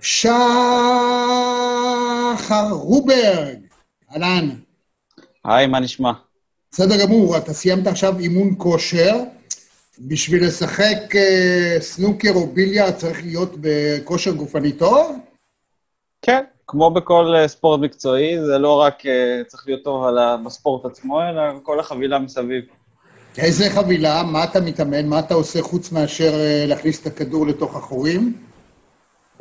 שחר רוברג, אהלן. היי, מה נשמע? בסדר גמור, אתה סיימת עכשיו אימון כושר. בשביל לשחק אה, סנוקר או ביליארד צריך להיות בכושר גופני טוב? כן, כמו בכל אה, ספורט מקצועי, זה לא רק אה, צריך להיות טוב על בספורט עצמו, אלא כל החבילה מסביב. איזה חבילה? מה אתה מתאמן? מה אתה עושה חוץ מאשר אה, להכניס את הכדור לתוך החורים?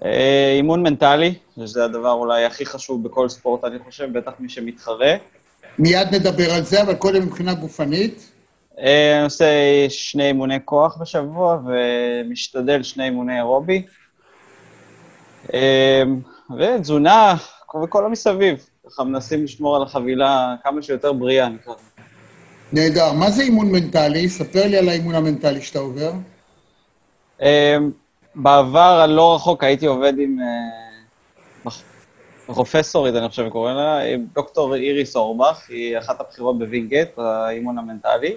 אה, אימון מנטלי, שזה הדבר אולי הכי חשוב בכל ספורט, אני חושב, בטח מי שמתחרה. מיד נדבר על זה, אבל קודם מבחינה גופנית. אה, אני עושה שני אימוני כוח בשבוע, ומשתדל שני אימוני אירובי. אה, ותזונה, וכל המסביב. ככה מנסים לשמור על החבילה כמה שיותר בריאה, נקרא לזה. נהדר. מה זה אימון מנטלי? ספר לי על האימון המנטלי שאתה עובר. אה, בעבר הלא רחוק הייתי עובד עם אה, פרופסורית, אני חושב שקוראים לה, עם דוקטור איריס אורבך, היא אחת הבכירות בווינגייט, האימון המנטלי.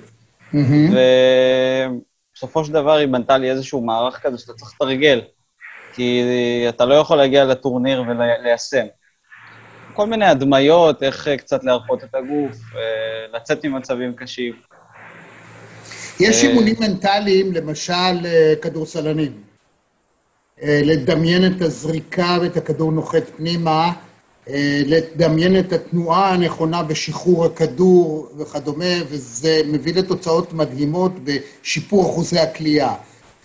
ובסופו של דבר היא בנתה לי איזשהו מערך כזה שאתה צריך לתרגל, כי אתה לא יכול להגיע לטורניר וליישם. כל מיני הדמיות, איך אה, קצת להרפות את הגוף, אה, לצאת ממצבים קשים. יש אה, אימונים מנטליים, למשל אה, כדורסלנים. אה, לדמיין את הזריקה ואת הכדור נוחת פנימה, אה, לדמיין את התנועה הנכונה בשחרור הכדור וכדומה, וזה מביא לתוצאות מדהימות בשיפור אחוזי הכלייה.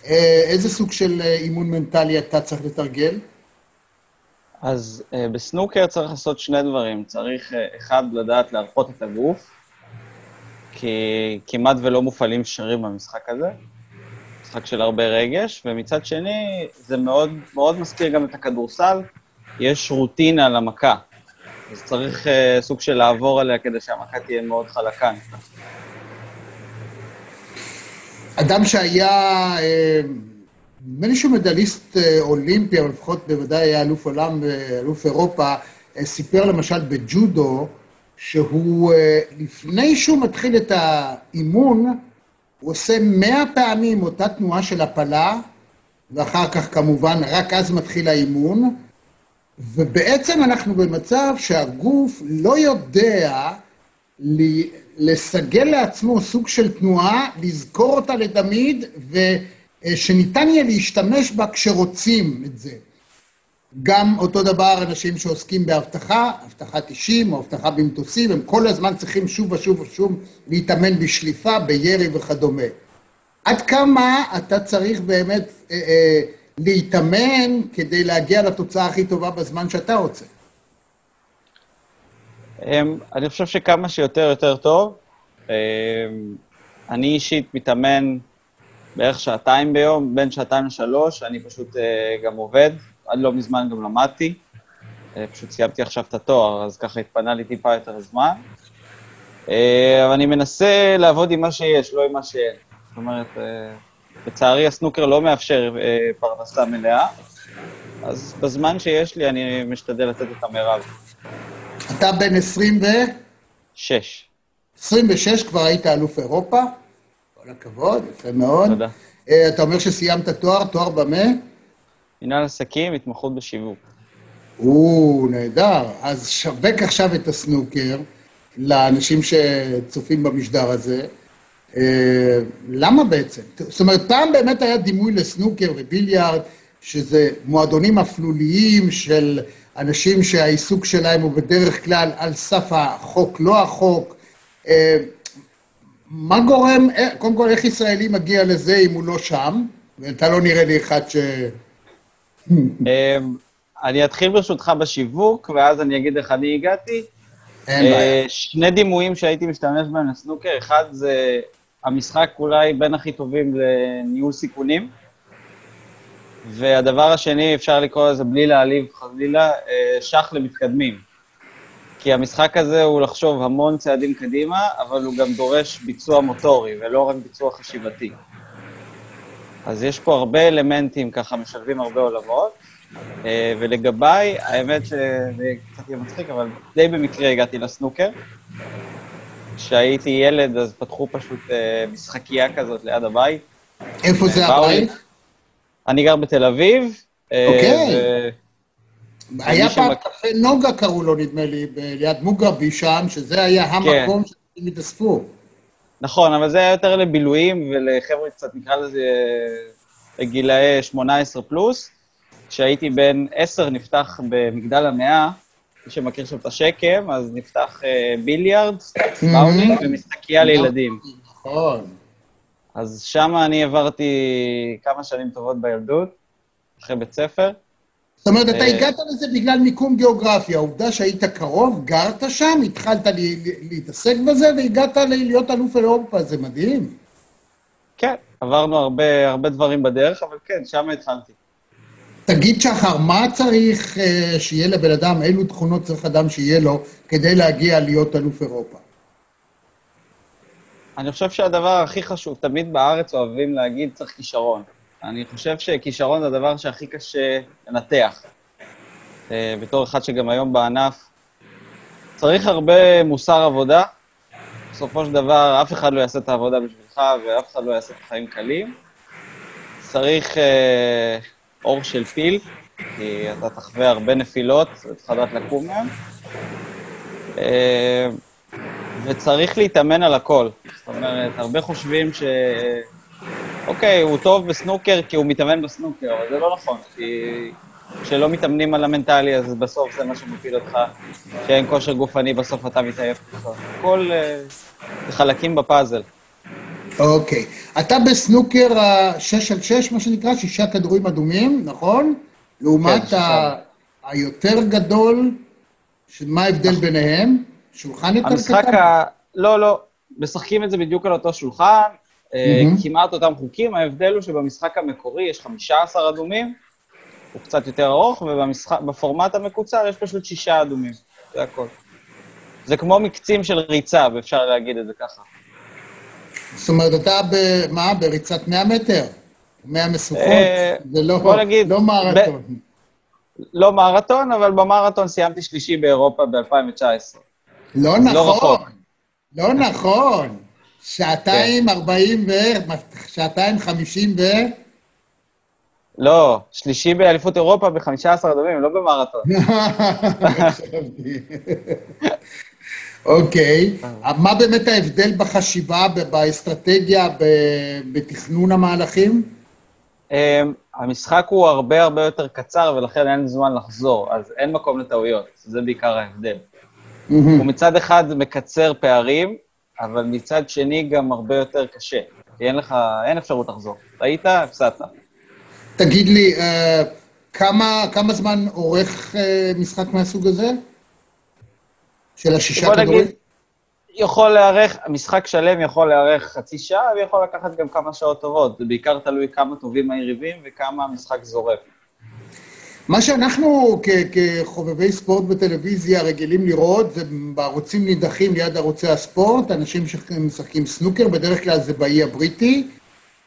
אה, איזה סוג של אימון מנטלי אתה צריך לתרגל? אז בסנוקר צריך לעשות שני דברים. צריך, אחד, לדעת להרפות את הגוף, כי כמעט ולא מופעלים שרירים במשחק הזה, משחק של הרבה רגש, ומצד שני, זה מאוד, מאוד מזכיר גם את הכדורסל, יש רוטינה למכה. אז צריך uh, סוג של לעבור עליה כדי שהמכה תהיה מאוד חלקה. אדם שהיה, אה, נדמה לי שהוא מדליסט אה, אולימפי, אבל לפחות בוודאי היה אלוף עולם ואלוף אירופה, אה, סיפר למשל בג'ודו, שהוא, אה, לפני שהוא מתחיל את האימון, הוא עושה מאה פעמים אותה תנועה של הפלה, ואחר כך כמובן, רק אז מתחיל האימון, ובעצם אנחנו במצב שהגוף לא יודע לסגל לעצמו סוג של תנועה, לזכור אותה לתמיד, ושניתן יהיה להשתמש בה כשרוצים את זה. גם אותו דבר אנשים שעוסקים באבטחה, אבטחת אישים או אבטחה במטוסים, הם כל הזמן צריכים שוב ושוב ושוב להתאמן בשליפה, בירי וכדומה. עד כמה אתה צריך באמת אה, אה, להתאמן כדי להגיע לתוצאה הכי טובה בזמן שאתה רוצה? Um, אני חושב שכמה שיותר יותר טוב. Um, אני אישית מתאמן בערך שעתיים ביום, בין שעתיים לשלוש, אני פשוט uh, גם עובד, עד לא מזמן גם למדתי. Uh, פשוט סיימתי עכשיו את התואר, אז ככה התפנה לי טיפה יותר זמן. Uh, אבל אני מנסה לעבוד עם מה שיש, לא עם מה שאין. זאת אומרת, uh, לצערי הסנוקר לא מאפשר פרנסה מלאה, אז בזמן שיש לי אני משתדל לתת את המרב. אתה בן 20 ו... שש. 26, כבר היית אלוף אירופה. כל הכבוד, יפה מאוד. תודה. אה, אתה אומר שסיימת תואר, תואר במה? מנהל עסקים, התמחות בשיווק. או, נהדר. אז שווק עכשיו את הסנוקר לאנשים שצופים במשדר הזה. אה, למה בעצם? זאת אומרת, פעם באמת היה דימוי לסנוקר וביליארד, שזה מועדונים אפלוליים של אנשים שהעיסוק שלהם הוא בדרך כלל על סף החוק, לא החוק. אה, מה גורם, אה, קודם כל, איך ישראלי מגיע לזה אם הוא לא שם? ואתה לא נראה לי אחד ש... אמ, אני אתחיל ברשותך בשיווק, ואז אני אגיד איך אני הגעתי. אין בעיה. אה, שני דימויים שהייתי משתמש בהם לסנוקר, אחד זה המשחק אולי בין הכי טובים לניהול סיכונים, והדבר השני, אפשר לקרוא לזה בלי להעליב חלילה, אה, שח למתקדמים. כי המשחק הזה הוא לחשוב המון צעדים קדימה, אבל הוא גם דורש ביצוע מוטורי, ולא רק ביצוע חשיבתי. אז יש פה הרבה אלמנטים, ככה משלבים הרבה עולמות. אה, ולגביי, האמת שזה קצת יהיה מצחיק, אבל די במקרה הגעתי לסנוקר. כשהייתי ילד, אז פתחו פשוט אה, משחקייה כזאת ליד הבית. איפה זה הבית? אני גר בתל אביב. אה, אוקיי. היה פעם קפה נוגה קראו לו, נדמה לי, ליד מוגרבי שם, שזה היה המקום שהם התאספו. נכון, אבל זה היה יותר לבילויים ולחבר'ה קצת, נקרא לזה, בגילאי 18 פלוס. כשהייתי בן 10 נפתח במגדל המאה, מי שמכיר שם את השקם, אז נפתח אה, ביליארד, באולינג ומשחקייה לילדים. נכון. אז שם אני עברתי כמה שנים טובות בילדות, אחרי בית ספר. זאת אומרת, אתה אה, הגעת לזה בגלל מיקום גיאוגרפי. העובדה שהיית קרוב, גרת שם, התחלת להתעסק בזה, והגעת להיות אלוף אירופה, זה מדהים. כן, עברנו הרבה, הרבה דברים בדרך, אבל כן, שם התחלתי. תגיד, שחר, מה צריך אה, שיהיה לבן אדם, אילו תכונות צריך אדם שיהיה לו כדי להגיע להיות אלוף אירופה? אני חושב שהדבר הכי חשוב, תמיד בארץ אוהבים להגיד, צריך כישרון. אני חושב שכישרון זה הדבר שהכי קשה לנתח. אה, בתור אחד שגם היום בענף, צריך הרבה מוסר עבודה. בסופו של דבר, אף אחד לא יעשה את העבודה בשבילך ואף אחד לא יעשה את החיים קלים. צריך אה, אור של פיל, כי אתה תחווה הרבה נפילות, וצריך לדעת לקום מהן. אה, וצריך להתאמן על הכל. זאת אומרת, הרבה חושבים ש... אוקיי, הוא טוב בסנוקר כי הוא מתאמן בסנוקר, אבל זה לא נכון, כי כשלא מתאמנים על המנטלי, אז בסוף זה מה שמפיל אותך. כשאין כושר גופני, בסוף אתה מתעייף. אה, זה חלקים בפאזל. אוקיי. אתה בסנוקר ה-6 על 6, מה שנקרא, שישה כדורים אדומים, נכון? לעומת כן. ה- היותר גדול, מה ההבדל ביניהם? שולחן יותר המשחק קטן? ה... לא, לא, משחקים את זה בדיוק על אותו שולחן, מהמם. כמעט אותם חוקים, ההבדל הוא שבמשחק המקורי יש 15 אדומים, הוא קצת יותר ארוך, ובפורמט המקוצר יש פשוט שישה אדומים, זה הכל. זה כמו מקצים של ריצה, ואפשר להגיד את זה ככה. זאת אומרת, אתה ב... מה? בריצת 100 מטר? 100 משוכות? אה, זה לא, נגיד, לא מרתון. לא מרתון, אבל במרתון סיימתי שלישי באירופה ב-2019. לא לא נכון. רחוק. לא נכון. שעתיים ארבעים ו... שעתיים חמישים ו... לא, שלישי באליפות אירופה ב-15 אדומים, לא במרתון. אוקיי, מה באמת ההבדל בחשיבה, באסטרטגיה, בתכנון המהלכים? Um, המשחק הוא הרבה הרבה יותר קצר, ולכן אין זמן לחזור, אז אין מקום לטעויות, זה בעיקר ההבדל. הוא מצד אחד מקצר פערים, אבל מצד שני גם הרבה יותר קשה, כי אין לך, אין אפשרות לחזור. ראית? הפסדת. תגיד לי, אה, כמה, כמה זמן אורך אה, משחק מהסוג הזה? של השישה כדורים? יכול להיערך, משחק שלם יכול להיערך חצי שעה, ויכול לקחת גם כמה שעות טובות. זה בעיקר תלוי כמה טובים היריבים וכמה המשחק זורם. מה שאנחנו כחובבי ספורט בטלוויזיה רגילים לראות זה בערוצים נידחים ליד ערוצי הספורט, אנשים שמשחקים סנוקר, בדרך כלל זה באי הבריטי.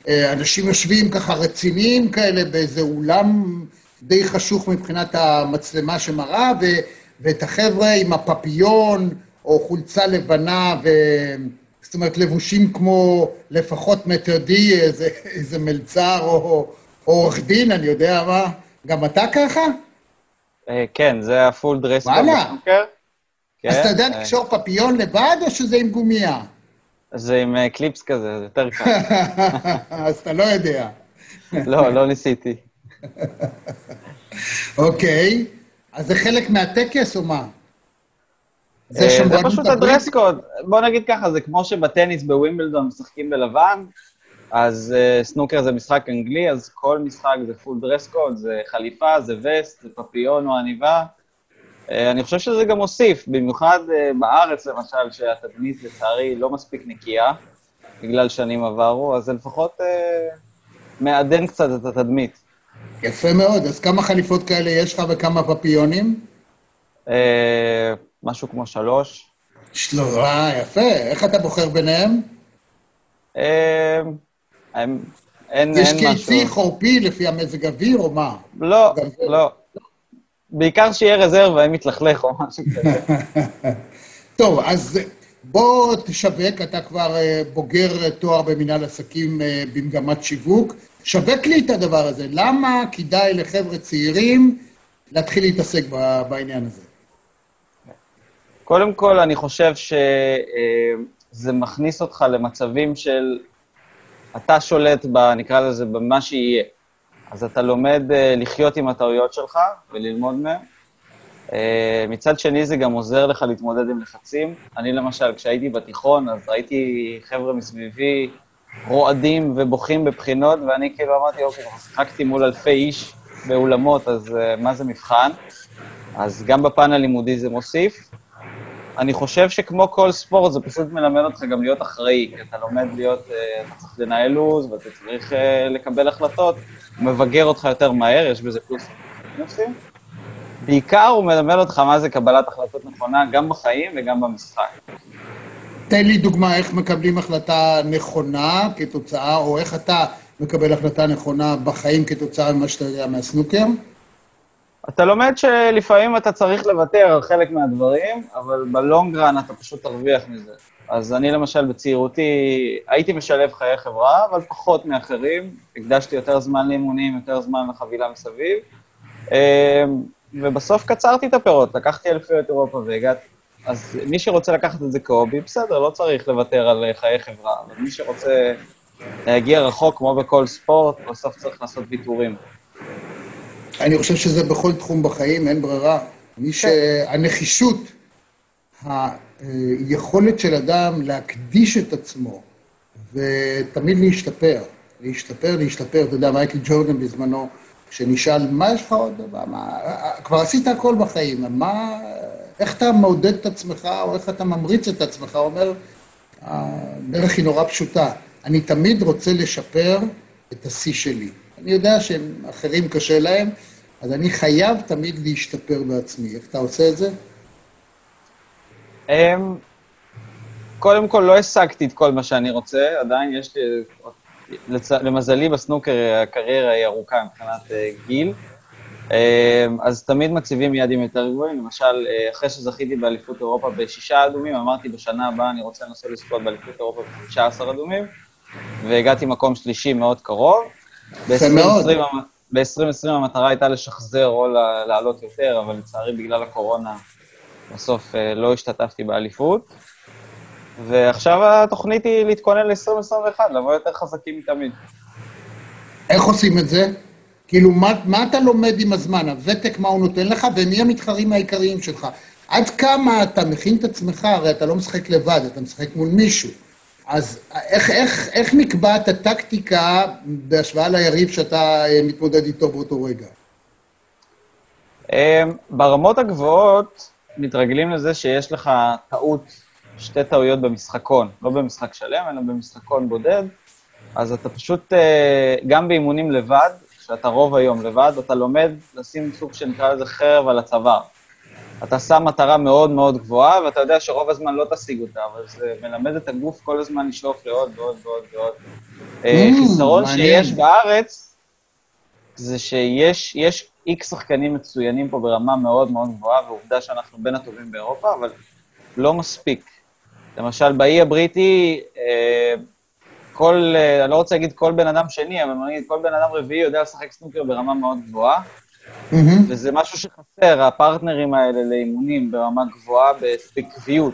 אה, אנשים יושבים ככה רציניים כאלה באיזה אולם די חשוך מבחינת המצלמה שמראה, ו- ואת החבר'ה עם הפפיון או חולצה לבנה, ו... זאת אומרת, לבושים כמו לפחות מטרדי, איזה, איזה מלצר או עורך דין, אני יודע מה. גם אתה ככה? אה, כן, זה הפול דרס קוד וואלה. בסנוקר. אז אתה יודע אה, לקשור פפיון לבד, או שזה עם גומייה? זה עם אה, קליפס כזה, זה יותר קל. אז אתה לא יודע. לא, לא ניסיתי. אוקיי, אז זה חלק מהטקס או מה? זה פשוט? ה dress code. בוא נגיד ככה, זה כמו שבטניס בווימבלדון משחקים בלבן, אז אה, סנוקר זה משחק אנגלי, אז כל משחק זה full dress code, זה חליפה, זה וסט, זה פפיון או עניבה. אה, אני חושב שזה גם מוסיף, במיוחד אה, בארץ למשל, שהתדמית לצערי לא מספיק נקייה, בגלל שנים עברו, אז זה לפחות uh, מעדן קצת את התדמית. יפה מאוד, אז כמה חליפות כאלה יש לך וכמה פפיונים? Uh, משהו כמו שלוש. שלושה, יפה. איך אתה בוחר ביניהם? Uh, הם- אין, יש אין משהו... קיצי, חורפי, לפי המזג אוויר או מה? לא, לא. בעיקר שיהיה רזרבה, אם יתלכלך או משהו כזה. טוב, אז בוא תשווק, אתה כבר אה, בוגר אה, תואר במנהל עסקים אה, במגמת שיווק. שווק לי את הדבר הזה. למה כדאי לחבר'ה צעירים להתחיל להתעסק בעניין הזה? קודם כל, אני חושב שזה מכניס אותך למצבים של... אתה שולט, ב, נקרא לזה, במה שיהיה. אז אתה לומד לחיות עם הטעויות שלך וללמוד מהן. מצד שני, זה גם עוזר לך להתמודד עם לחצים. אני למשל, כשהייתי בתיכון, אז ראיתי חבר'ה מסביבי רועדים ובוכים בבחינות, ואני כאילו אמרתי, אוקיי, שיחקתי מול אלפי איש באולמות, אז uh, מה זה מבחן? אז גם בפן הלימודי זה מוסיף. אני חושב שכמו כל ספורט, זה פשוט מלמד אותך גם להיות אחראי, כי אתה לומד להיות, uh, אתה צריך לנהל לו"ז, ואתה צריך uh, לקבל החלטות, הוא מבגר אותך יותר מהר, יש בזה ונוסים. בעיקר הוא מלמד אותך מה זה קבלת החלטות נכונה, גם בחיים וגם במשחק. תן לי דוגמה איך מקבלים החלטה נכונה כתוצאה, או איך אתה מקבל החלטה נכונה בחיים כתוצאה ממה שאתה יודע מהסנוקר. אתה לומד שלפעמים אתה צריך לוותר על חלק מהדברים, אבל בלונגרן אתה פשוט תרוויח מזה. אז אני למשל בצעירותי הייתי משלב חיי חברה, אבל פחות מאחרים. הקדשתי יותר זמן לאימונים, יותר זמן לחבילה מסביב. אמ, ובסוף קצרתי את הפירות, לקחתי אליפויות אירופה והגעתי. אז מי שרוצה לקחת את זה כהובי, בסדר, לא צריך לוותר על חיי חברה, אבל מי שרוצה להגיע רחוק, כמו בכל ספורט, בסוף צריך לעשות ויתורים. אני חושב שזה בכל תחום בחיים, אין ברירה. מי שהנחישות, היכולת של אדם להקדיש את עצמו ותמיד להשתפר, להשתפר, להשתפר. אתה יודע, מייקל ג'ורדן בזמנו, כשנשאל, מה יש לך עוד? מה, כבר עשית הכל בחיים, מה, איך אתה מעודד את עצמך, או איך אתה ממריץ את עצמך, הוא אומר, הדרך היא נורא פשוטה. אני תמיד רוצה לשפר את השיא שלי. אני יודע שאחרים קשה להם, אז אני חייב תמיד להשתפר בעצמי. איך אתה עושה את זה? אמ, קודם כל, לא השגתי את כל מה שאני רוצה, עדיין יש לי... למזלי, בסנוקר הקריירה היא ארוכה מבחינת אה, גיל. אמ, אז תמיד מציבים יעדים יותר גבוהים. למשל, אה, אחרי שזכיתי באליפות אירופה בשישה אדומים, אמרתי בשנה הבאה אני רוצה לנסות לזכות באליפות אירופה בחמישה עשר אדומים, והגעתי מקום שלישי מאוד קרוב. ב-2020 המטרה הייתה לשחזר או לעלות יותר, אבל לצערי בגלל הקורונה בסוף אה, לא השתתפתי באליפות. ועכשיו התוכנית היא להתכונן ל-2021, לבוא יותר חזקים מתמיד. איך עושים את זה? כאילו, מה, מה אתה לומד עם הזמן? הוותק, מה הוא נותן לך, ומי המתחרים העיקריים שלך? עד כמה אתה מכין את עצמך, הרי אתה לא משחק לבד, אתה משחק מול מישהו. אז איך, איך, איך נקבעת הטקטיקה בהשוואה ליריב שאתה אה, מתמודד איתו באותו רגע? אמ, ברמות הגבוהות מתרגלים לזה שיש לך טעות, שתי טעויות במשחקון, לא במשחק שלם, אלא במשחקון בודד, אז אתה פשוט, אה, גם באימונים לבד, שאתה רוב היום לבד, אתה לומד לשים סוג שנקרא לזה חרב על הצוואר. אתה שם מטרה מאוד מאוד גבוהה, ואתה יודע שרוב הזמן לא תשיג אותה, אבל זה מלמד את הגוף כל הזמן לשאוף לעוד ועוד ועוד ועוד. אה, mm, חיסרון שיש בארץ, זה שיש יש איקס שחקנים מצוינים פה ברמה מאוד מאוד גבוהה, ועובדה שאנחנו בין הטובים באירופה, אבל לא מספיק. למשל, באי הבריטי, אה, כל, אה, אני לא רוצה להגיד כל בן אדם שני, אבל אני אגיד, כל בן אדם רביעי יודע לשחק סנוקר ברמה מאוד גבוהה, mm-hmm. וזה משהו שחסר, הפרטנרים האלה לאימונים ברמה גבוהה בקביעות.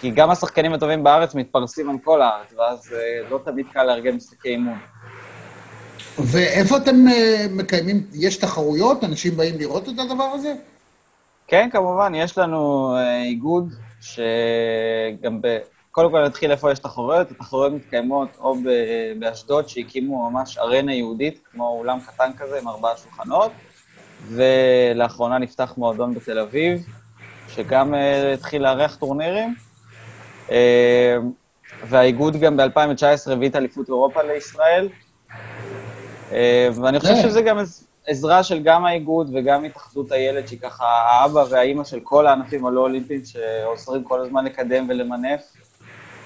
כי גם השחקנים הטובים בארץ מתפרסים על כל הארץ, ואז אה, לא תמיד קל לארגן משחקי אימון. ואיפה אתם אה, מקיימים, יש תחרויות? אנשים באים לראות את הדבר הזה? כן, כמובן, יש לנו איגוד שגם ב... קודם כל נתחיל איפה יש תחרויות. התחרויות מתקיימות או באשדוד, שהקימו ממש ארנה יהודית, כמו אולם קטן כזה עם ארבעה שולחנות, ולאחרונה נפתח מועדון בתל אביב, שגם uh, התחיל לארח טורנירים. Uh, והאיגוד גם ב-2019 הביא את אליפות אירופה לישראל. Uh, ואני חושב שזה גם עזרה של גם האיגוד וגם התאחדות הילד, שהיא ככה האבא והאימא של כל הענפים הלא-אולימפיים שעוזרים כל הזמן לקדם ולמנף.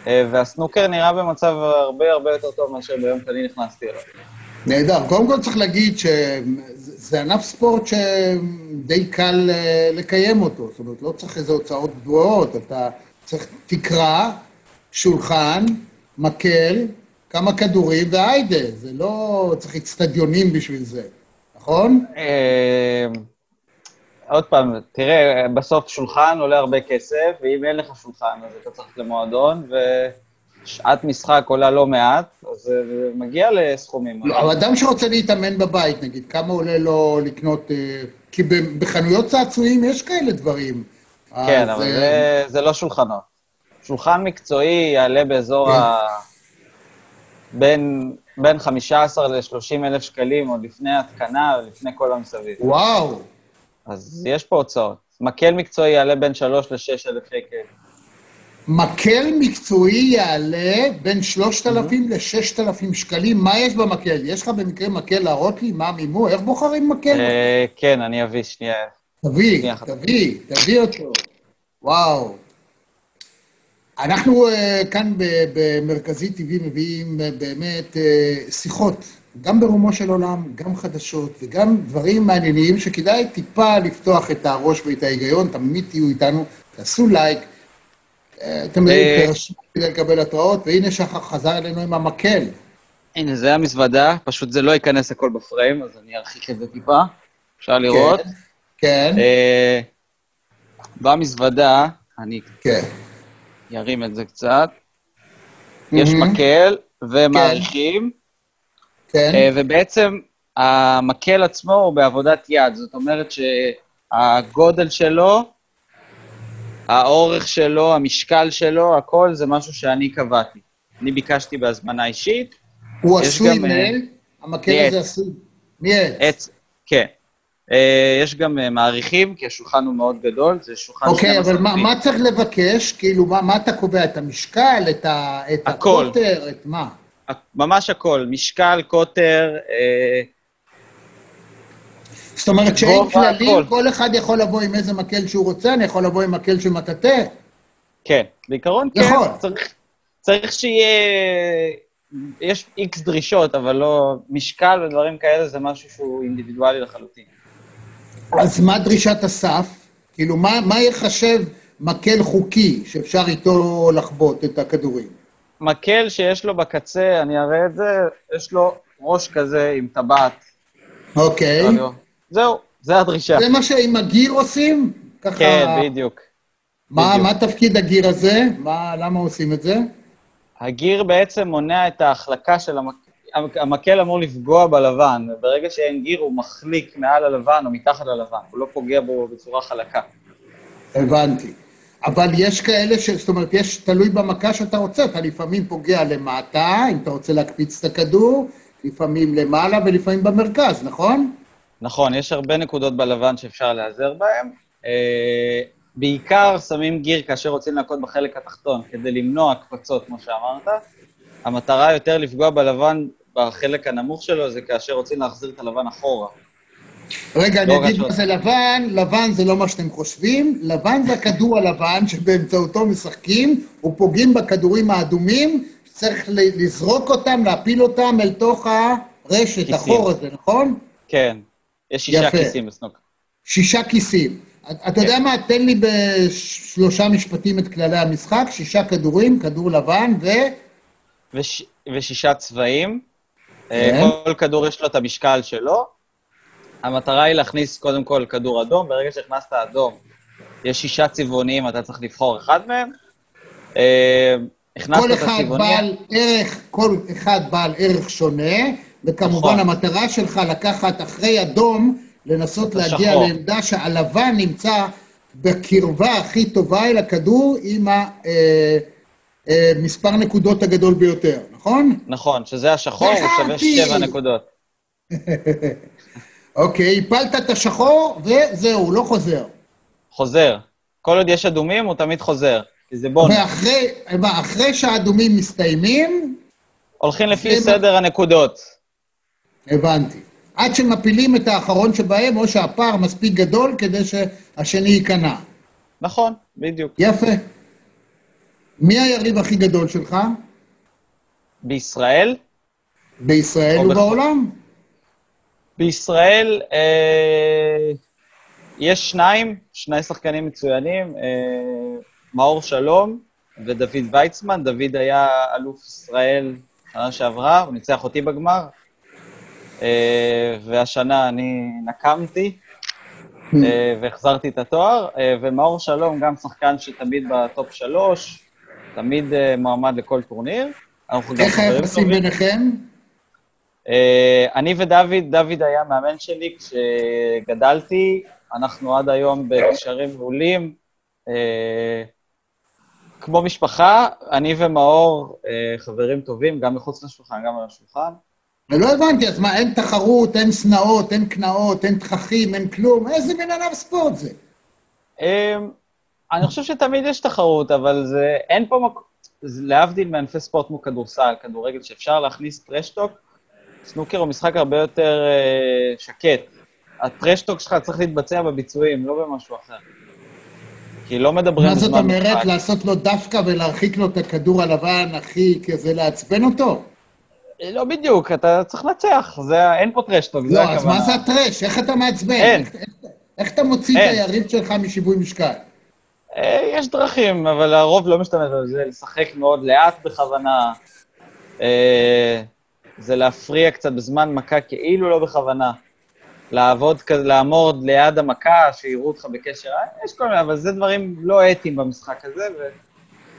אה, והסנוקר נראה במצב הרבה הרבה יותר טוב מאשר ביום שאני נכנסתי אליו. נהדר. קודם כל צריך להגיד שזה ענף ספורט שדי קל אה, לקיים אותו. זאת אומרת, לא צריך איזה הוצאות גבוהות, אתה צריך תקרה, שולחן, מקל, כמה כדורים והיידה. זה לא צריך אצטדיונים בשביל זה, נכון? אה, עוד פעם, תראה, בסוף שולחן עולה הרבה כסף, ואם אין לך שולחן, אז אתה צריך למועדון, ושעת משחק עולה לא מעט, אז זה מגיע לסכומים. לא, אבל אדם שרוצה להתאמן בבית, נגיד, כמה עולה לו לקנות... אה, כי בחנויות צעצועים יש כאלה דברים. כן, אבל אה, זה, זה לא שולחנות. שולחן מקצועי יעלה באזור כן. ה... בין, בין 15 ל-30 אלף שקלים, עוד לפני התקנה ולפני כל המסביב. וואו. אז יש פה הוצאות. מקל מקצועי יעלה בין 3 ל-6 אלף שקל. מקל מקצועי יעלה בין 3,000 ל-6,000 שקלים. מה יש במקל? יש לך במקרה מקל להראות לי? מה המימו? איך בוחרים מקל? אה, כן, אני אביא שנייה. תביא, תביא, תביא אותו. וואו. אנחנו uh, כאן במרכזי TV מביאים uh, באמת שיחות, גם ברומו של עולם, גם חדשות וגם דברים מעניינים שכדאי טיפה לפתוח את הראש ואת ההיגיון, תמיד תהיו איתנו, תעשו לייק, אתם תרשמו כדי לקבל התראות, והנה שחר חזר אלינו עם המקל. הנה, זה המזוודה, פשוט זה לא ייכנס הכל בפריים, אז אני ארחיק את זה טיפה, אפשר לראות. כן. כן. במזוודה, אני... כן. ירים את זה קצת. יש מקל ומעריכים. כן. אה, ובעצם המקל עצמו הוא בעבודת יד, זאת אומרת שהגודל שלו, האורך שלו, המשקל שלו, הכל זה משהו שאני קבעתי. אני ביקשתי בהזמנה אישית. הוא עשוי מ... אה, המקל הזה עשוי מעץ. כן. אה, יש גם מעריכים, כי השולחן הוא מאוד גדול, זה שולחן... אוקיי, אבל מה, מה צריך לבקש? כאילו, מה, מה אתה קובע? את המשקל, את, ה, את הכל. הקוטר, את מה? ממש הכל, משקל, קוטר, אה... זאת אומרת שאין כללים, כל אחד יכול לבוא עם איזה מקל שהוא רוצה, אני יכול לבוא עם מקל של מטאטא? כן, בעיקרון כן. יכול. צריך, צריך שיהיה... יש איקס דרישות, אבל לא... משקל ודברים כאלה זה משהו שהוא אינדיבידואלי לחלוטין. אז מה דרישת הסף? כאילו, מה, מה יחשב מקל חוקי שאפשר איתו לחבוט את הכדורים? מקל שיש לו בקצה, אני אראה את זה, יש לו ראש כזה עם טבעת. אוקיי. זהו, זה הדרישה. זה מה שעם הגיר עושים? ככה... כן, בדיוק. מה, בדיוק. מה תפקיד הגיר הזה? מה, למה עושים את זה? הגיר בעצם מונע את ההחלקה של המקל. המקל אמור לפגוע בלבן, וברגע שאין גיר הוא מחליק מעל הלבן או מתחת ללבן, הוא לא פוגע בו בצורה חלקה. הבנתי. אבל יש כאלה ש... זאת אומרת, יש, תלוי במכה שאתה רוצה, אתה לפעמים פוגע למטה, אם אתה רוצה להקפיץ את הכדור, לפעמים למעלה ולפעמים במרכז, נכון? נכון, יש הרבה נקודות בלבן שאפשר להיעזר בהן. אה, בעיקר שמים גיר כאשר רוצים להכות בחלק התחתון, כדי למנוע הקפצות, כמו שאמרת. המטרה יותר לפגוע בלבן בחלק הנמוך שלו זה כאשר רוצים להחזיר את הלבן אחורה. רגע, לא אני אגיד מה זה לבן, לבן זה לא מה שאתם חושבים, לבן זה הכדור הלבן שבאמצעותו משחקים ופוגעים בכדורים האדומים, צריך לזרוק אותם, להפיל אותם אל תוך הרשת, החור הזה, נכון? כן, יש שישה יפה. כיסים בסנוק. שישה כיסים. אתה יודע כן. מה, תן לי בשלושה משפטים את כללי המשחק, שישה כדורים, כדור לבן ו... וש... ושישה צבעים. כן. כל כדור יש לו את המשקל שלו. המטרה היא להכניס קודם כל כדור אדום, ברגע שהכנסת אדום, יש שישה צבעוניים, אתה צריך לבחור אחד מהם. אה, הכנסת את הצבעוני... כל אחד בעל ערך, כל אחד בעל ערך שונה, וכמובן נכון. המטרה שלך לקחת אחרי אדום, לנסות להגיע. לעמדה שהלבן נמצא בקרבה הכי טובה אל הכדור עם ה... אה, אה, מספר נקודות הגדול ביותר, נכון? נכון, שזה השחור, הוא שווה שבע נקודות. אוקיי, הפלת את השחור, וזהו, לא חוזר. חוזר. כל עוד יש אדומים, הוא תמיד חוזר, כי זה בונוס. ואחרי שהאדומים מסתיימים... הולכים לפי סדר הנקודות. הבנתי. עד שמפילים את האחרון שבהם, או שהפער מספיק גדול כדי שהשני ייכנע. נכון, בדיוק. יפה. מי היריב הכי גדול שלך? בישראל? בישראל ובעולם? בישראל אה, יש שניים, שני שחקנים מצוינים, אה, מאור שלום ודוד ויצמן. דוד היה אלוף ישראל שנה שעברה, הוא ניצח אותי בגמר, אה, והשנה אני נקמתי. אה, והחזרתי את התואר, אה, ומאור שלום, גם שחקן שתמיד ב top שלוש, תמיד אה, מועמד לכל טורניר. איך היחסים. ביניכם? אה, אני ודוד, דוד היה מאמן שלי כשגדלתי, אנחנו עד היום בקשרים מעולים. אה, כמו משפחה, אני ומאור אה, חברים טובים, גם מחוץ לשולחן, גם על השולחן. לא הבנתי, אז מה, אין תחרות, אין שנאות, אין קנאות, אין תככים, אין כלום? איזה מין ענף ספורט זה? אני חושב שתמיד יש תחרות, אבל זה, אין פה מקום, להבדיל מענפי ספורט כמו כדורסל, כדורגל, שאפשר להכניס טרשטוק, סנוקר הוא משחק הרבה יותר אה, שקט. הטרשטוק שלך צריך להתבצע בביצועים, לא במשהו אחר. כי לא מדברים מה זאת בזמן אומרת? לעשות לו דווקא ולהרחיק לו את הכדור הלבן, אחי, כזה לעצבן אותו? אה, לא בדיוק, אתה צריך לנצח, זה, אין פה טרשטוק, זה לא, הכוונה. אז מה זה הטרש? איך אתה מעצבן? אין. איך- איך- איך אתה מוציא את אין. היריב שלך משיווי משקל? אה, יש דרכים, אבל הרוב לא משתמש בזה, לשחק מאוד לאט בכוונה. אה, זה להפריע קצת בזמן מכה כאילו לא בכוונה. לעבוד כזה, לעמוד ליד המכה, שיראו אותך בקשר, אה, יש כל מיני, אבל זה דברים לא אתיים במשחק הזה,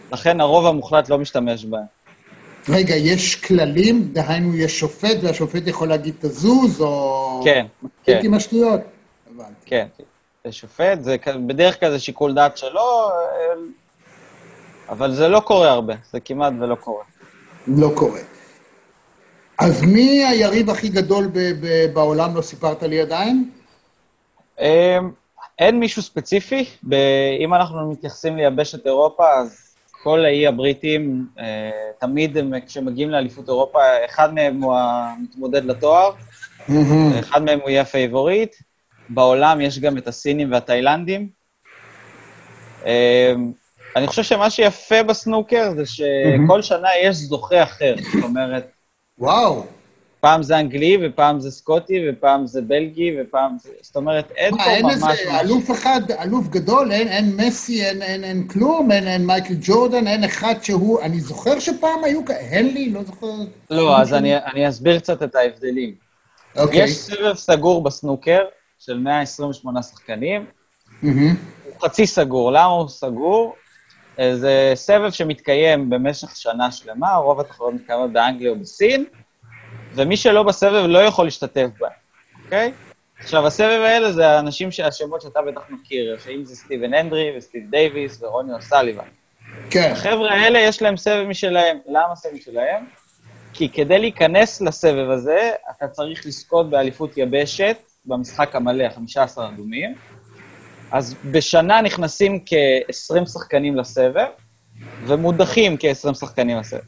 ולכן הרוב המוחלט לא משתמש בהם. רגע, יש כללים? דהיינו, יש שופט, והשופט יכול להגיד תזוז, או... כן, כן, עם השטויות? כן. זה שופט, זה בדרך כלל זה שיקול דעת שלו, אה, אבל זה לא קורה הרבה, זה כמעט ולא קורה. לא קורה. אז מי היריב הכי גדול ב- ב- בעולם, לא סיפרת לי עדיין? אמ, אין מישהו ספציפי. ב- אם אנחנו מתייחסים ליבשת אירופה, אז כל האי הבריטים, אה, תמיד הם, כשמגיעים לאליפות אירופה, אחד מהם הוא המתמודד לתואר, אחד מהם הוא יהיה ה favorite. בעולם יש גם את הסינים והתאילנדים. אמ, אני חושב שמה שיפה בסנוקר זה שכל שנה יש זוכה אחר. זאת אומרת, וואו. פעם זה אנגלי, ופעם זה סקוטי, ופעם זה בלגי, ופעם זה... זאת אומרת, אין מה, פה אין ממש... איזה ממש- אלוף אחד, אלוף גדול, אין, אין מסי, אין, אין, אין כלום, אין, אין מייקל ג'ורדן, אין אחד שהוא... אני זוכר שפעם היו כאלה, הנדרי, לא זוכר. לא, אז אני, אני אסביר קצת את ההבדלים. אוקיי. יש סבב סגור בסנוקר של 128 שחקנים, מהמם. הוא חצי סגור. למה הוא סגור? זה סבב שמתקיים במשך שנה שלמה, רוב התחרויות מתקיימות באנגליה או בסין, ומי שלא בסבב לא יכול להשתתף בהם, אוקיי? עכשיו, הסבב האלה זה האנשים, ש- השמות שאתה בטח מכיר, שאם זה סטיבן אנדרי וסטיב דייוויס ורוני אוסליבן. כן. החבר'ה האלה, יש להם סבב משלהם. למה סבב משלהם? כי כדי להיכנס לסבב הזה, אתה צריך לזכות באליפות יבשת במשחק המלא, 15 אדומים. אז בשנה נכנסים כ-20 שחקנים לסבב, ומודחים כ-20 שחקנים לסבב.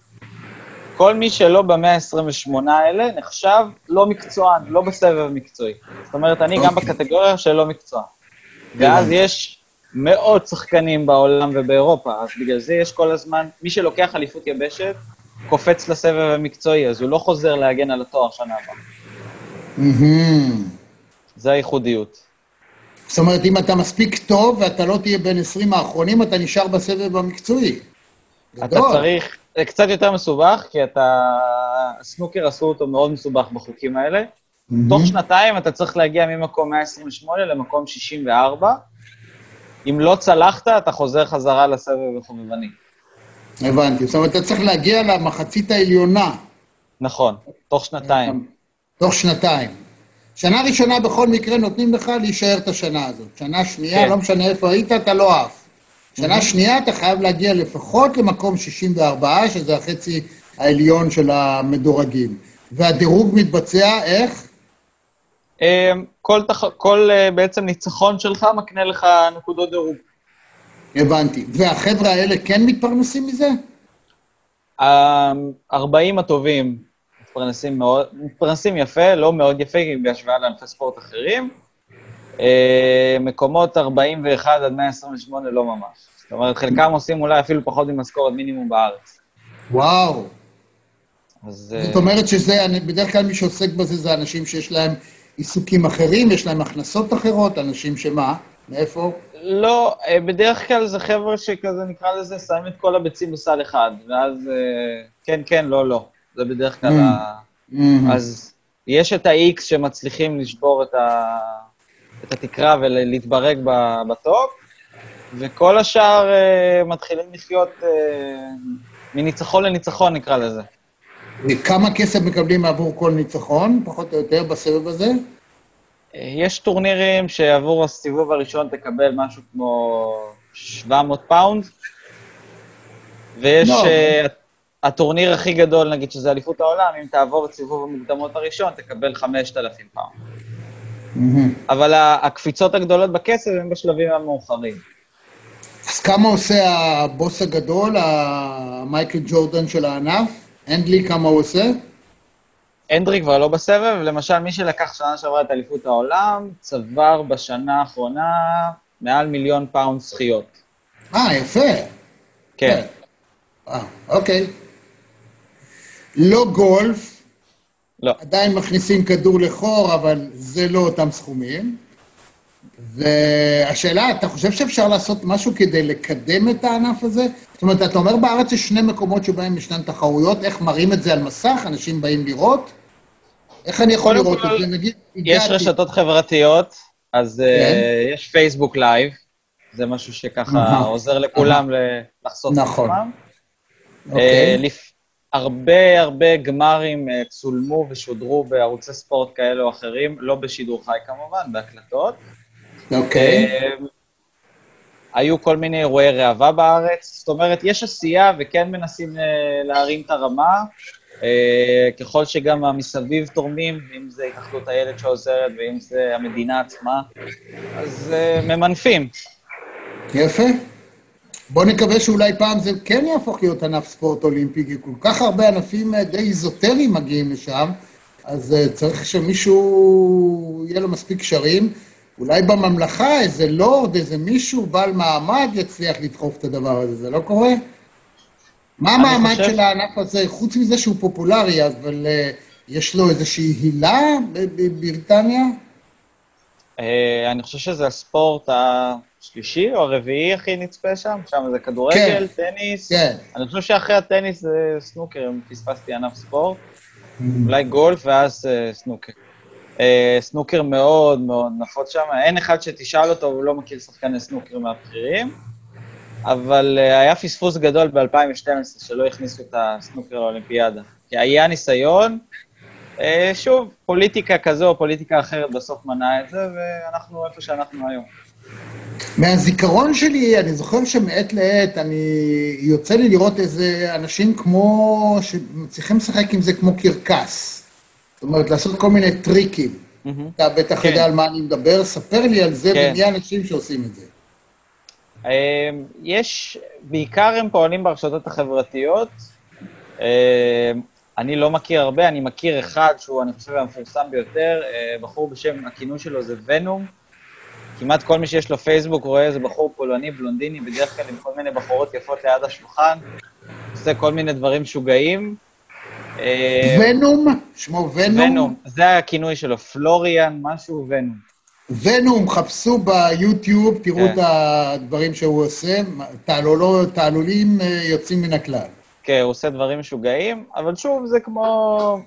כל מי שלא ב-128 האלה נחשב לא מקצוען, לא בסבב מקצועי. זאת אומרת, אני גם אוקיי. בקטגוריה של לא מקצוען. ואז הבנתי. יש מאות שחקנים בעולם ובאירופה, אז בגלל זה יש כל הזמן, מי שלוקח אליפות יבשת, קופץ לסבב המקצועי, אז הוא לא חוזר להגן על התואר שנה הבאה. מהמם. זה הייחודיות. זאת אומרת, אם אתה מספיק טוב ואתה לא תהיה בין 20 האחרונים, אתה נשאר בסבב המקצועי. אתה גדול. צריך, זה קצת יותר מסובך, כי אתה, סנוקר עשו אותו מאוד מסובך בחוקים האלה. מהמם. תוך שנתיים אתה צריך להגיע ממקום 128 למקום 64. אם לא צלחת, אתה חוזר חזרה לסבב החובבני. הבנתי. זאת אומרת, אתה צריך להגיע למחצית העליונה. נכון, תוך שנתיים. תוך שנתיים. שנה ראשונה בכל מקרה נותנים לך להישאר את השנה הזאת. שנה שנייה, כן. לא משנה איפה היית, אתה לא עף. שנה שנייה אתה חייב להגיע לפחות למקום 64, שזה החצי העליון של המדורגים. והדירוג מתבצע איך? אה, כל, תח... כל אה, בעצם ניצחון שלך מקנה לך נקודות דירוג. הבנתי. והחבר'ה האלה כן מתפרנסים מזה? ה-40 הטובים מתפרנסים, מאוד, מתפרנסים יפה, לא מאוד יפה, כי בהשוואה לענפי ספורט אחרים. אה, מקומות 41 עד 128 לא ממש. זאת אומרת, חלקם עושים אולי אפילו פחות ממשכורת מינימום בארץ. וואו. אז... אה, זאת אומרת שזה, אני- בדרך כלל מי שעוסק בזה זה אנשים שיש להם עיסוקים אחרים, יש להם הכנסות אחרות, אנשים שמה? מאיפה? לא, אה, בדרך כלל זה חבר'ה שכזה, נקרא לזה, שמים את כל הביצים בסל אחד, ואז כן, כן, לא, לא. זה בדרך כלל Mm. ה... Mhm. אז יש את ה-X שמצליחים לשבור את, ה... את התקרה ולהתברג בטופ, וכל השאר אה, מתחילים לחיות אה, מניצחון לניצחון, נקרא לזה. כמה כסף מקבלים עבור כל ניצחון, פחות או יותר, בסבב הזה? אה, יש טורנירים שעבור הסיבוב הראשון תקבל משהו כמו 700 פאונד, ויש לא. אה, הטורניר הכי גדול, נגיד שזה אליפות העולם, אם תעבור את סיבוב המוקדמות הראשון, תקבל 5,000 פאונד. מהמם. אבל הקפיצות הגדולות בכסף הן בשלבים המאוחרים. אז כמה עושה הבוס הגדול, המייקל ג'ורדן של הענף? הנדרי, כמה הוא עושה? הנדרי כבר לא בסבב, למשל, מי שלקח שנה שעברה את אליפות העולם, צבר בשנה האחרונה מעל מיליון פאונד זכיות. אה, יפה. כן. אה, אוקיי. לא גולף, לא. עדיין מכניסים כדור לחור, אבל זה לא אותם סכומים. והשאלה, אתה חושב שאפשר לעשות משהו כדי לקדם את הענף הזה? זאת אומרת, אתה אומר בארץ יש שני מקומות שבהם ישנן תחרויות, איך מראים את זה על מסך? אנשים באים לראות? איך אני יכול לראות כל, את זה? נגיד, יש הגעתי- רשתות חברתיות, אז כן. אה, יש פייסבוק live, זה משהו שככה. עוזר לכולם לחשוף את נכון. עצמם. אוקיי. אה, לפ- הרבה הרבה גמרים אה, צולמו ושודרו בערוצי ספורט כאלה או אחרים, לא בשידור חי כמובן, בהקלטות. אוקיי. אה, היו כל מיני אירועי ראווה בארץ, זאת אומרת, יש עשייה וכן מנסים אה, להרים את הרמה, ככל שגם המסביב תורמים, אם זה התאחדות הילד שעוזרת ואם זה המדינה עצמה, אז ממנפים. יפה. בוא נקווה שאולי פעם זה כן יהפוך להיות ענף ספורט אולימפי, כי כל כך הרבה ענפים אה, די איזוטריים מגיעים לשם, אז אה, צריך שמישהו, יהיה לו מספיק קשרים. אולי בממלכה איזה לורד, איזה מישהו בעל מעמד יצליח לדחוף את הדבר הזה, זה לא קורה? מה המעמד חושב- של הענף הזה, חוץ מזה שהוא פופולרי, אבל אה, יש לו איזושהי הילה ב- בבריטניה? אה, אני חושב שזה הספורט השלישי או הרביעי הכי נצפה שם, שם זה כדורגל, טניס. כן. אני חושב שאחרי הטניס זה סנוקר, אם פספסתי ענף ספורט. אולי גולף ואז אה, סנוקר. אה, סנוקר מאוד מאוד נפוץ שם, אין אחד שתשאל אותו, הוא לא מכיר שחקני סנוקר מהבכירים, אבל אה, היה פספוס גדול ב-2012 שלא הכניסו את הסנוקר לאולימפיאדה. כי היה ניסיון, שוב, פוליטיקה כזו או פוליטיקה אחרת בסוף מנעה את זה, ואנחנו איפה שאנחנו היום. מהזיכרון שלי, אני זוכר שמעת לעת, אני... יוצא לי לראות איזה אנשים כמו... שמצליחים לשחק עם זה כמו קרקס. זאת אומרת, לעשות כל מיני טריקים. אתה בטח כן. יודע על מה אני מדבר, ספר לי על זה, כן. ומי האנשים שעושים את זה. אה, יש, בעיקר הם פועלים ברשתות החברתיות. אני לא מכיר הרבה, אני מכיר אחד שהוא, אני חושב, המפורסם ביותר, אה, בחור בשם, הכינוי שלו זה ונום. כמעט כל מי שיש לו פייסבוק רואה איזה בחור פולני, בלונדיני, בדרך כלל עם כל מיני בחורות יפות ליד השולחן, עושה כל מיני דברים משוגעים. אה, ונום? שמו ונום? ונום, זה הכינוי שלו, פלוריאן, משהו ונום. ונום, חפשו ביוטיוב, תראו כן. את הדברים שהוא עושה, תעלולים אה, יוצאים מן הכלל. הוא עושה דברים משוגעים, אבל שוב, זה כמו...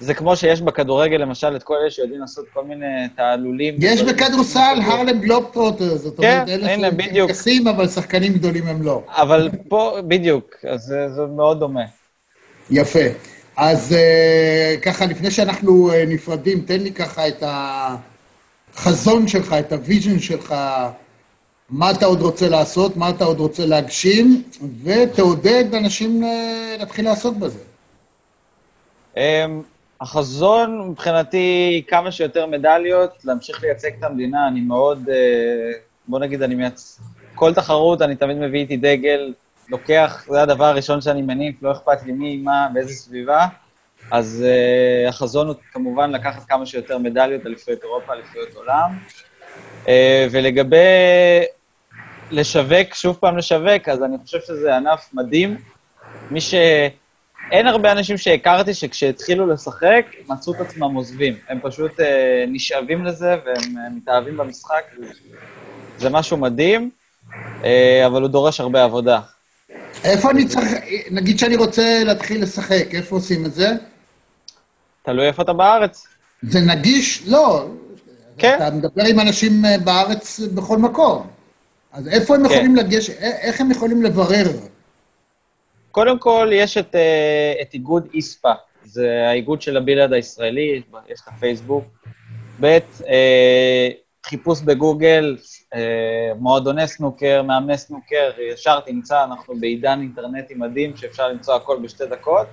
זה כמו שיש בכדורגל, למשל, את כל אלה שיודעים לעשות כל מיני תעלולים. יש בכדורסל. הרלם גלובטרוטר, זאת כן, אומרת, אלה הנה, שהם בדיוק. אבל שחקנים גדולים הם לא. אבל פה, בדיוק, אז זה, זה מאוד דומה. יפה. אז אה, ככה, לפני שאנחנו אה, נפרדים, תן לי ככה את החזון שלך, את ה vision שלך, מה אתה עוד רוצה לעשות, מה אתה עוד רוצה להגשים, ותעודד אנשים אה, להתחיל לעסוק בזה. אמ, החזון מבחינתי, כמה שיותר מדליות, להמשיך לייצג את המדינה, אני מאוד, אה, בוא נגיד, אני מייצ... כל תחרות, אני תמיד מביא איתי דגל, לוקח, זה הדבר הראשון שאני מניף, לא אכפת לי מי, מה, באיזה סביבה. אז uh, החזון הוא כמובן לקחת כמה שיותר מדליות, אליפויות אירופה, אליפויות עולם. Uh, ולגבי לשווק, שוב פעם לשווק, אז אני חושב שזה ענף מדהים. מי ש... אין הרבה אנשים שהכרתי שכשהתחילו לשחק, מצאו את עצמם עוזבים. הם פשוט אה, נשאבים לזה והם אה, מתאהבים במשחק. זה משהו מדהים, אה, אבל הוא דורש הרבה עבודה. איפה אני צריך, נגיד שאני רוצה להתחיל לשחק, איפה עושים את זה? תלוי איפה אתה בארץ. זה נגיש? לא, כן. אתה מדבר עם אנשים אה, בארץ בכל מקום. אז איפה הם כן. יכולים לגשת, א- איך הם יכולים לברר? קודם כל, יש את, אה, את איגוד איספא, זה האיגוד של הבילד הישראלי, יש את הפייסבוק. ב', אה, חיפוש בגוגל, אה, מועדוני סנוקר, מאמני סנוקר, ישר תמצא, אנחנו בעידן אינטרנטי מדהים שאפשר למצוא הכל בשתי דקות.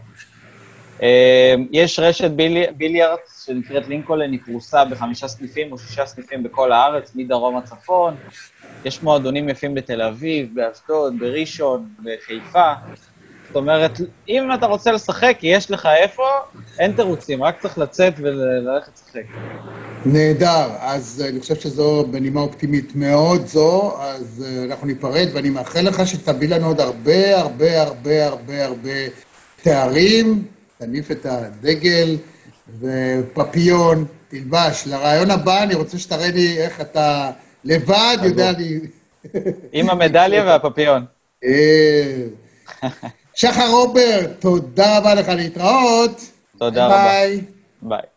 אה, יש רשת בילי, ביליארדס שנקראת לינקולן, היא פרוסה בחמישה סניפים או שישה סניפים בכל הארץ, מדרום עד צפון. יש מועדונים יפים בתל אביב, באשדוד, בראשון, בחיפה. זאת אומרת, אם אתה רוצה לשחק, יש לך איפה, אין תירוצים, רק צריך לצאת וללכת לשחק. נהדר, אז אה, אני חושב שזו בנימה אופטימית מאוד זו, אז אה, אנחנו ניפרד, ואני מאחל לך שתביא לנו עוד הרבה, הרבה, הרבה, הרבה, הרבה תארים, תניף את הדגל ופפיון, תלבש. לרעיון הבא אני רוצה שתראה לי איך אתה לבד יודע לי... עם המדליה והפפיון. אה, שחר רוברט, תודה רבה לך להתראות. תודה רבה. ביי. ביי.